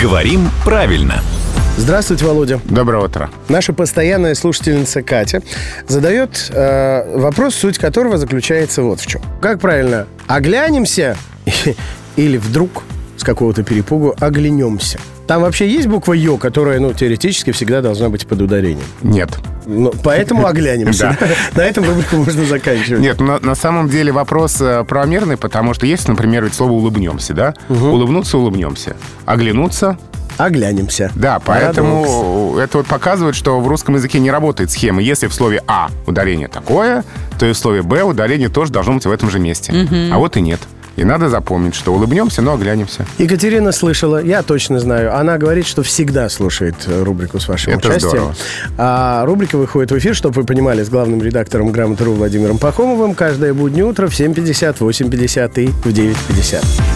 Говорим правильно. Здравствуйте, Володя. Доброе утро. Наша постоянная слушательница Катя задает э, вопрос, суть которого заключается вот в чем. Как правильно, оглянемся или вдруг с какого-то перепугу оглянемся? Там вообще есть буква Ё, которая, ну, теоретически всегда должна быть под ударением. Нет. Ну, поэтому оглянемся. На этом рубрику можно заканчивать. Нет, на, на самом деле вопрос э, правомерный, потому что есть, например, ведь слово «улыбнемся», да? Улыбнуться – улыбнемся. Оглянуться Оглянемся. Да, Парадокс. поэтому это вот показывает, что в русском языке не работает схема. Если в слове «а» ударение такое, то и в слове «б» ударение тоже должно быть в этом же месте. А вот и нет. И надо запомнить, что улыбнемся, но оглянемся. Екатерина слышала, я точно знаю. Она говорит, что всегда слушает э, рубрику с вашим Это участием. здорово. А рубрика выходит в эфир, чтобы вы понимали, с главным редактором Грамоты.ру Владимиром Пахомовым каждое буднее утро в 7.50, 8.50 и в 9.50.